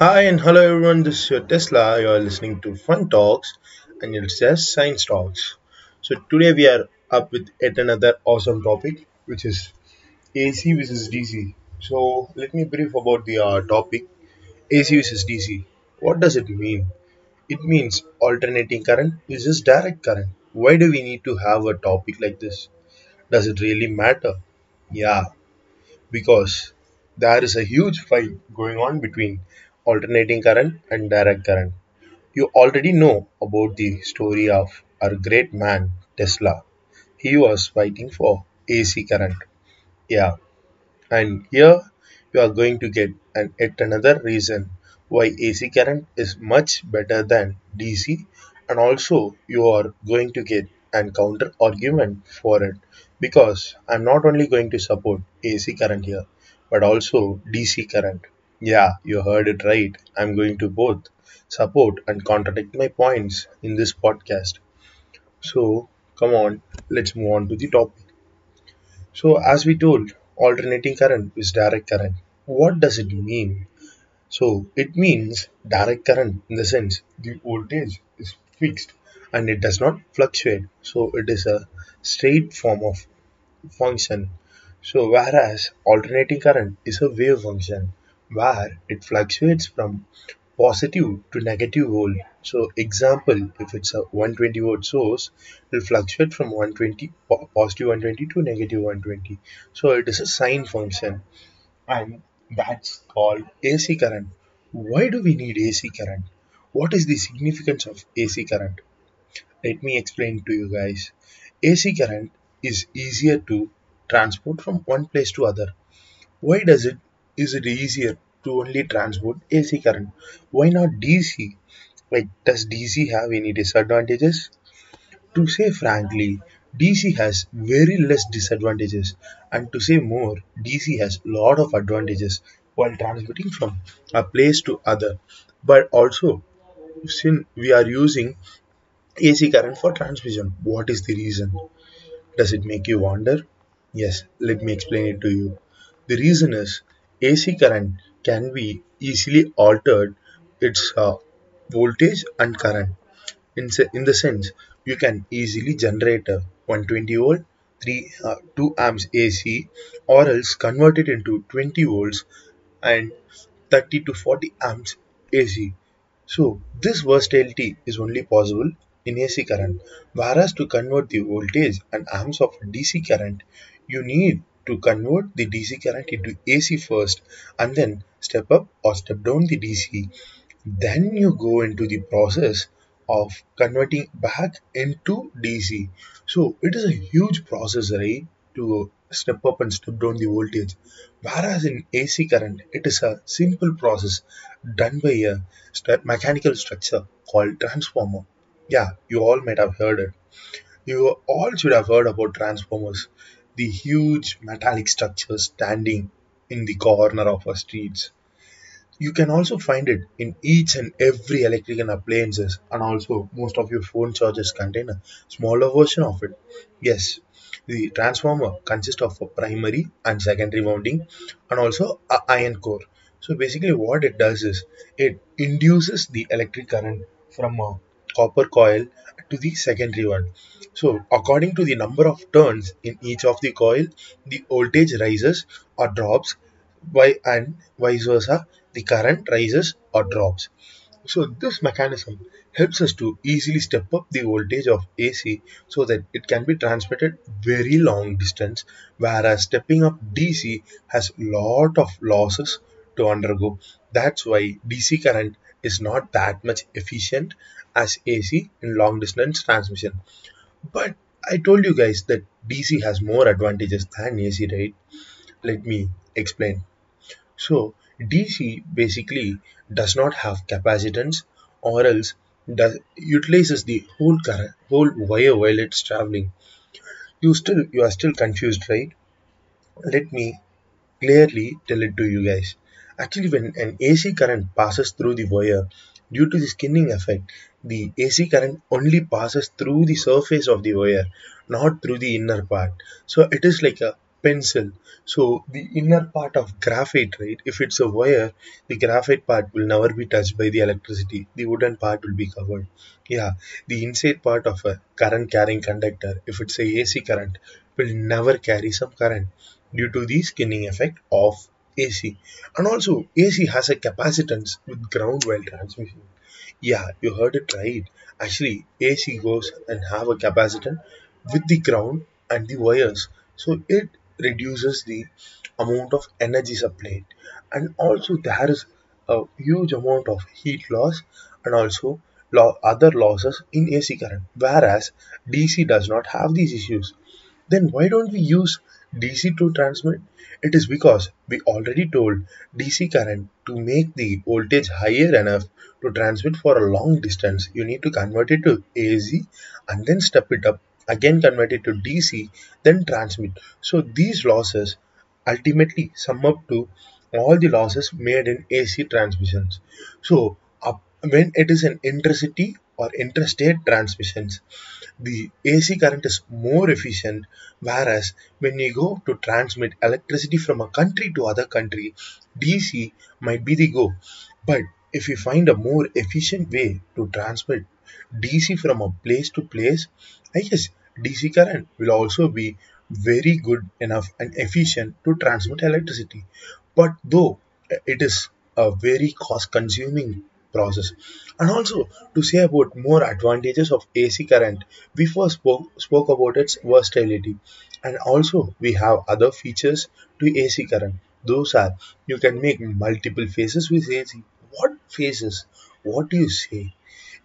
Hi and hello everyone, this is your Tesla. You are listening to Fun Talks and it's just Science Talks. So today we are up with yet another awesome topic which is AC versus DC. So let me brief about the uh, topic AC versus DC. What does it mean? It means alternating current versus direct current. Why do we need to have a topic like this? Does it really matter? Yeah, because there is a huge fight going on between alternating current and direct current. You already know about the story of our great man Tesla. He was fighting for AC current. Yeah, and here you are going to get an yet another reason why AC current is much better than DC, and also you are going to get an counter argument for it because I'm not only going to support AC current here but also DC current. Yeah, you heard it right. I'm going to both support and contradict my points in this podcast. So, come on, let's move on to the topic. So, as we told, alternating current is direct current. What does it mean? So, it means direct current in the sense the voltage is fixed and it does not fluctuate. So, it is a straight form of function. So, whereas alternating current is a wave function where it fluctuates from positive to negative volt. So, example, if it's a 120 volt source, it will fluctuate from 120 positive 120 to negative 120. So, it is a sine function, and that's called AC current. Why do we need AC current? What is the significance of AC current? Let me explain to you guys. AC current is easier to transport from one place to other. Why does it is it easier to only transport AC current? Why not DC? Like does DC have any disadvantages? To say frankly, DC has very less disadvantages and to say more, DC has lot of advantages while transmitting from a place to other. But also since we are using AC current for transmission, what is the reason? Does it make you wonder? Yes, let me explain it to you. The reason is AC current can be easily altered its uh, voltage and current. In, in the sense, you can easily generate a 120 volt 3 uh, 2 amps AC or else convert it into 20 volts and 30 to 40 amps AC. So this versatility is only possible in AC current, whereas to convert the voltage and amps of DC current, you need to convert the DC current into AC first and then step up or step down the DC. Then you go into the process of converting back into DC. So it is a huge process, right? To step up and step down the voltage. Whereas in AC current, it is a simple process done by a st- mechanical structure called transformer. Yeah, you all might have heard it. You all should have heard about transformers, the huge metallic structure standing in the corner of our streets. You can also find it in each and every electrical appliances, and also most of your phone chargers contain a smaller version of it. Yes, the transformer consists of a primary and secondary wounding, and also a iron core. So basically, what it does is it induces the electric current from a copper coil to the secondary one. So according to the number of turns in each of the coil, the voltage rises or drops by and vice versa the current rises or drops so this mechanism helps us to easily step up the voltage of AC so that it can be transmitted very long distance whereas stepping up DC has lot of losses to undergo that's why DC current is not that much efficient as AC in long distance transmission but I told you guys that DC has more advantages than AC right let me explain so DC basically does not have capacitance or else does utilizes the whole current whole wire while it's traveling. You still you are still confused, right? Let me clearly tell it to you guys. Actually when an AC current passes through the wire due to the skinning effect, the AC current only passes through the surface of the wire, not through the inner part. So it is like a pencil. So the inner part of graphite, right? If it's a wire, the graphite part will never be touched by the electricity. The wooden part will be covered. Yeah, the inside part of a current carrying conductor, if it's a AC current, will never carry some current due to the skinning effect of AC. And also AC has a capacitance with ground while transmission. Yeah, you heard it right. Actually, AC goes and have a capacitance with the ground and the wires. So it reduces the amount of energy supplied. And also there is a huge amount of heat loss and also lo- other losses in AC current. Whereas DC does not have these issues. Then why don't we use DC to transmit? It is because we already told DC current to make the voltage higher enough to transmit for a long distance. You need to convert it to AC and then step it up, again convert it to DC, then transmit. So these losses ultimately sum up to all the losses made in AC transmissions. So up, when it is an intercity or interstate transmissions, the AC current is more efficient whereas when you go to transmit electricity from a country to other country DC might be the go. But if you find a more efficient way to transmit DC from a place to place I guess DC current will also be very good enough and efficient to transmit electricity. But though it is a very cost consuming process. And also to say about more advantages of AC current we first spoke, spoke about its versatility. And also we have other features to AC current. Those are you can make multiple phases with AC what phases? What do you say?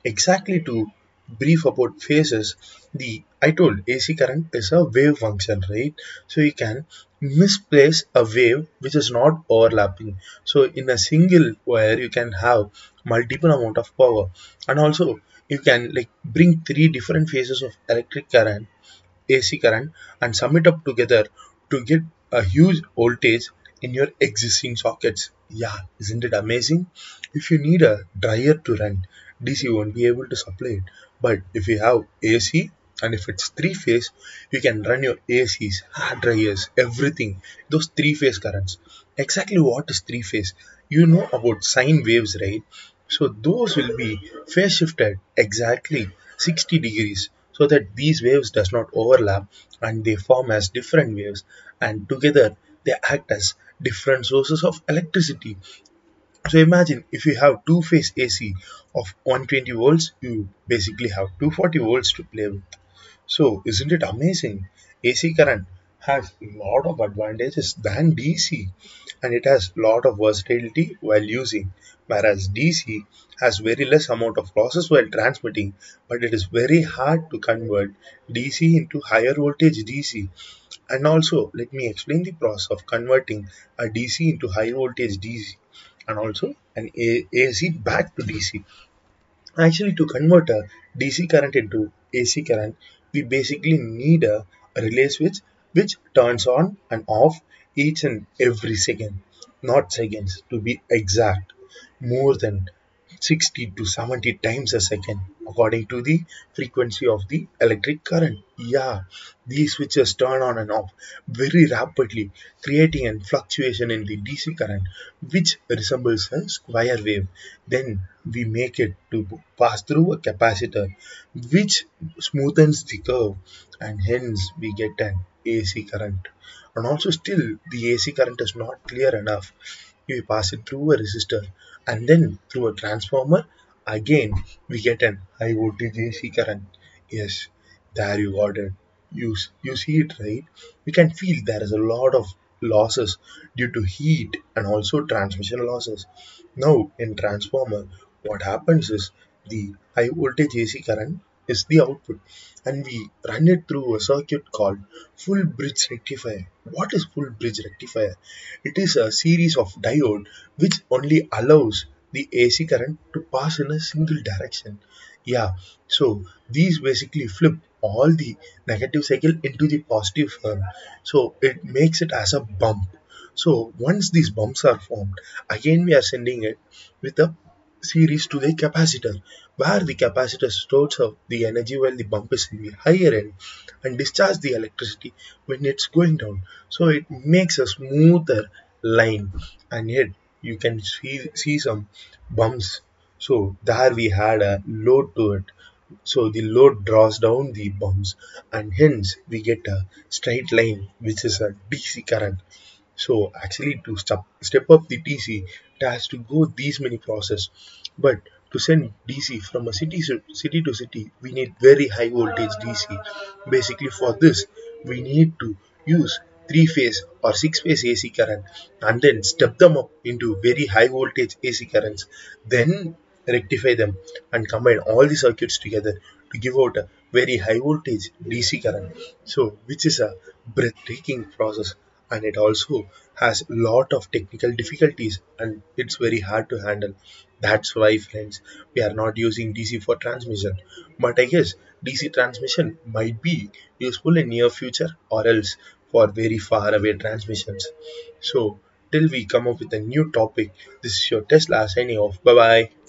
Exactly to brief about phases the i told ac current is a wave function right? So you can misplace a wave which is not overlapping so in a single wire you can have multiple amount of power and also you can like bring three different phases of electric current AC current and sum it up together to get a huge voltage in your existing sockets. Yeah, isn't it amazing? If you need a dryer to run, DC won't be able to supply it. But if you have AC and if it's three phase, you can run your ACs, hair dryers, everything. Those three phase currents. Exactly what is three phase? You know about sine waves, right? So those will be phase shifted exactly 60 degrees so that these waves does not overlap and they form as different waves and together they act as different sources of electricity. So imagine if you have two phase AC of 120 volts, you basically have 240 volts to play with. So isn't it amazing? AC current has a lot of advantages than DC and it has lot of versatility while using whereas DC has very less amount of losses while transmitting but it is very hard to convert DC into higher voltage DC and also let me explain the process of converting a DC into high voltage DC and also an AC back to DC Actually, to convert a DC current into AC current, we basically need a, relay switch which turns on and off each and every second, not seconds to be exact, more than 60 to 70 times a second according to the frequency of the electric current. Yeah, these switches turn on and off very rapidly, creating a fluctuation in the DC current, which resembles a square wave. Then we make it to pass through a capacitor, which smoothens the curve, and hence we get an AC current. And also, still, the AC current is not clear enough. We pass it through a resistor and then through a transformer. Again, we get an high voltage AC current. Yes, there you got it. You, you see it right? We can feel there is a lot of losses due to heat and also transmission losses. Now, in transformer, what happens is the high voltage AC current is the output and we run it through a circuit called full bridge rectifier. What is full bridge rectifier? It is a series of diode which only allows the AC current to pass in a single direction. Yeah, so these basically flip all the negative cycle into the positive form. So it makes it as a bump. So once these bumps are formed, again we are sending it with a series to the capacitor, where the capacitor stores up the energy while the bump is in the higher end and discharge the electricity when it's going down. So it makes a smoother line and yet you can see, see some bumps. So there we had a load to it. So the load draws down the bumps and hence we get a straight line which is a DC current. So actually to step, step up the DC, it has to go these many process. But to send DC from a city city to city, we need very high voltage DC. Basically for this, we need to use three phase or six phase AC current and then step them up into very high voltage AC currents. Then rectify them and combine all the circuits together to give out a very high voltage DC current. So which is a breathtaking process and it also has a lot of technical difficulties and it's very hard to handle that's why friends we are not using dc for transmission but i guess dc transmission might be useful in near future or else for very far away transmissions. So till we come up with a new topic this is your tesla signing off. Bye bye